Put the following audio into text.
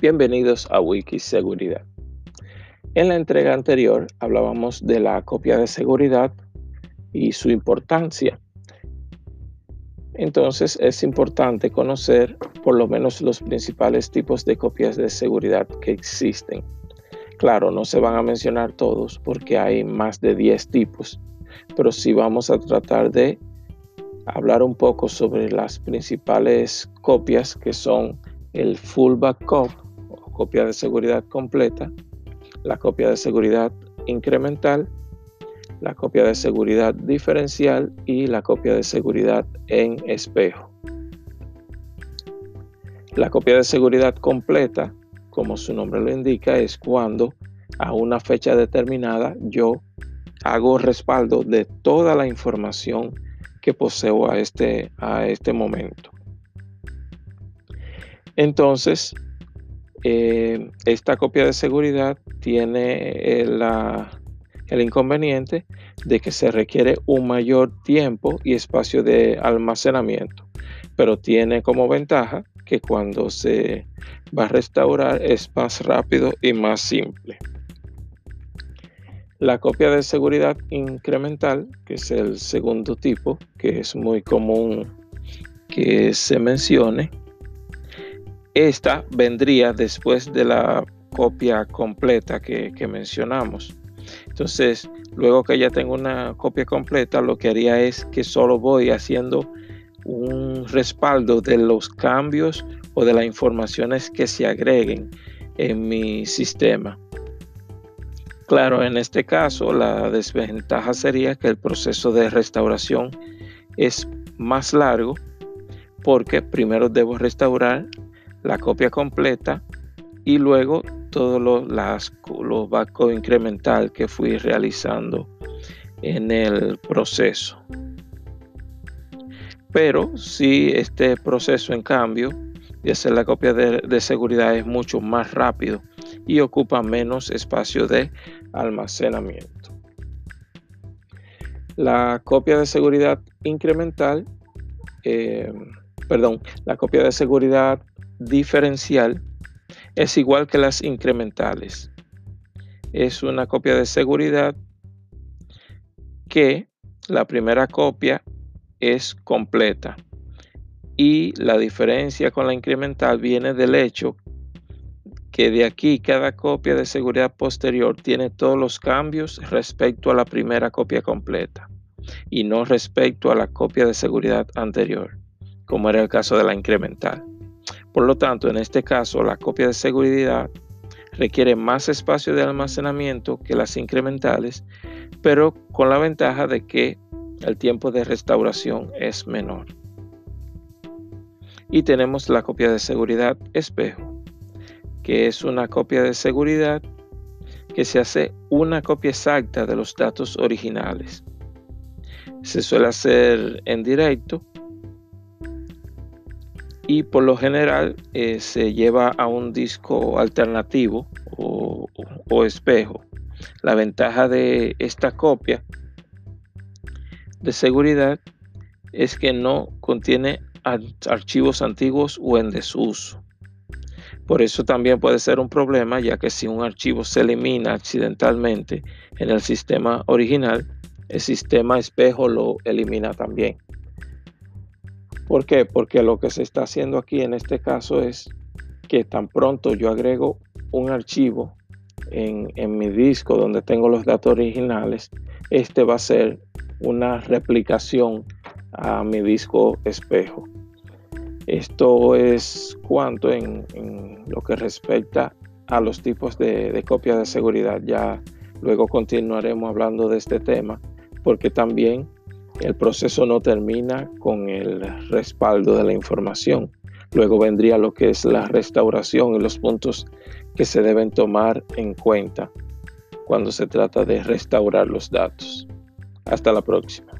Bienvenidos a Wikiseguridad. En la entrega anterior hablábamos de la copia de seguridad y su importancia. Entonces es importante conocer por lo menos los principales tipos de copias de seguridad que existen. Claro, no se van a mencionar todos porque hay más de 10 tipos, pero sí vamos a tratar de hablar un poco sobre las principales copias que son el full backup copia de seguridad completa, la copia de seguridad incremental, la copia de seguridad diferencial y la copia de seguridad en espejo. La copia de seguridad completa, como su nombre lo indica, es cuando a una fecha determinada yo hago respaldo de toda la información que poseo a este, a este momento. Entonces, eh, esta copia de seguridad tiene el, el inconveniente de que se requiere un mayor tiempo y espacio de almacenamiento, pero tiene como ventaja que cuando se va a restaurar es más rápido y más simple. La copia de seguridad incremental, que es el segundo tipo, que es muy común que se mencione, esta vendría después de la copia completa que, mencionamos. Entonces, luego que ya tengo una copia completa, lo que haría es que solo voy haciendo un respaldo de los cambios o de las informaciones que se agreguen en mi sistema. Claro, en este caso la desventaja sería que el proceso de restauración es más largo porque primero debo restaurar la copia completa y luego todos los, las, los incremental que fui realizando en el proceso. Pero si este proceso en cambio de hacer la copia de, de seguridad es mucho más rápido y ocupa menos espacio de almacenamiento. La copia de seguridad incremental, eh, perdón, la copia de seguridad diferencial es igual que las incrementales. Es una copia de seguridad que la primera copia es completa y la diferencia con la incremental viene del hecho que de aquí cada copia de seguridad posterior tiene todos los cambios respecto a la primera copia completa y no respecto a la copia de seguridad anterior, como era el caso de la incremental. Por lo tanto, en este caso, la copia de seguridad requiere más espacio de almacenamiento que las incrementales, pero con la ventaja de que el tiempo de restauración es menor. Y tenemos la copia de seguridad espejo, que es una copia de seguridad que se hace una copia exacta de los datos originales. Se suele hacer en directo y por lo general eh, se lleva a un disco alternativo o, espejo. La ventaja de esta copia de seguridad es que no contiene archivos antiguos o en desuso. Por eso también puede ser un problema, ya que si un archivo se elimina accidentalmente en el sistema original, el sistema espejo lo elimina también. ¿Por qué? Porque lo que se está haciendo aquí en este caso es que tan pronto yo agrego un archivo en, mi disco donde tengo los datos originales, este va a ser una replicación a mi disco espejo. Esto es cuanto en, lo que respecta a los tipos de, de copia de seguridad. Ya luego continuaremos hablando de este tema porque también el proceso no termina con el respaldo de la información. Luego vendría lo que es la restauración y los puntos que se deben tomar en cuenta cuando se trata de restaurar los datos. Hasta la próxima.